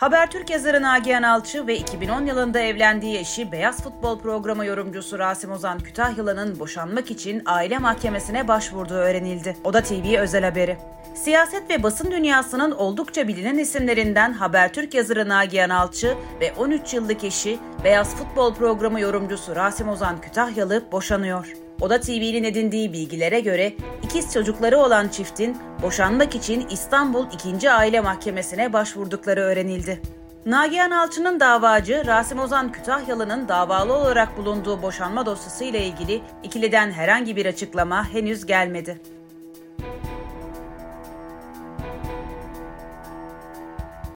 Habertürk yazarı Nagihan Alçı ve 2010 yılında evlendiği eşi Beyaz Futbol programı yorumcusu Rasim Ozan Kütahyalı'nın boşanmak için aile mahkemesine başvurduğu öğrenildi. Oda TV özel haberi. Siyaset ve basın dünyasının oldukça bilinen isimlerinden Habertürk yazarı Nagihan Alçı ve 13 yıllık eşi Beyaz Futbol programı yorumcusu Rasim Ozan Kütahyalı boşanıyor. Oda TV'nin edindiği bilgilere göre ikiz çocukları olan çiftin boşanmak için İstanbul 2. Aile Mahkemesi'ne başvurdukları öğrenildi. Nagihan Alçı'nın davacı Rasim Ozan Kütahyalı'nın davalı olarak bulunduğu boşanma dosyası ile ilgili ikiliden herhangi bir açıklama henüz gelmedi.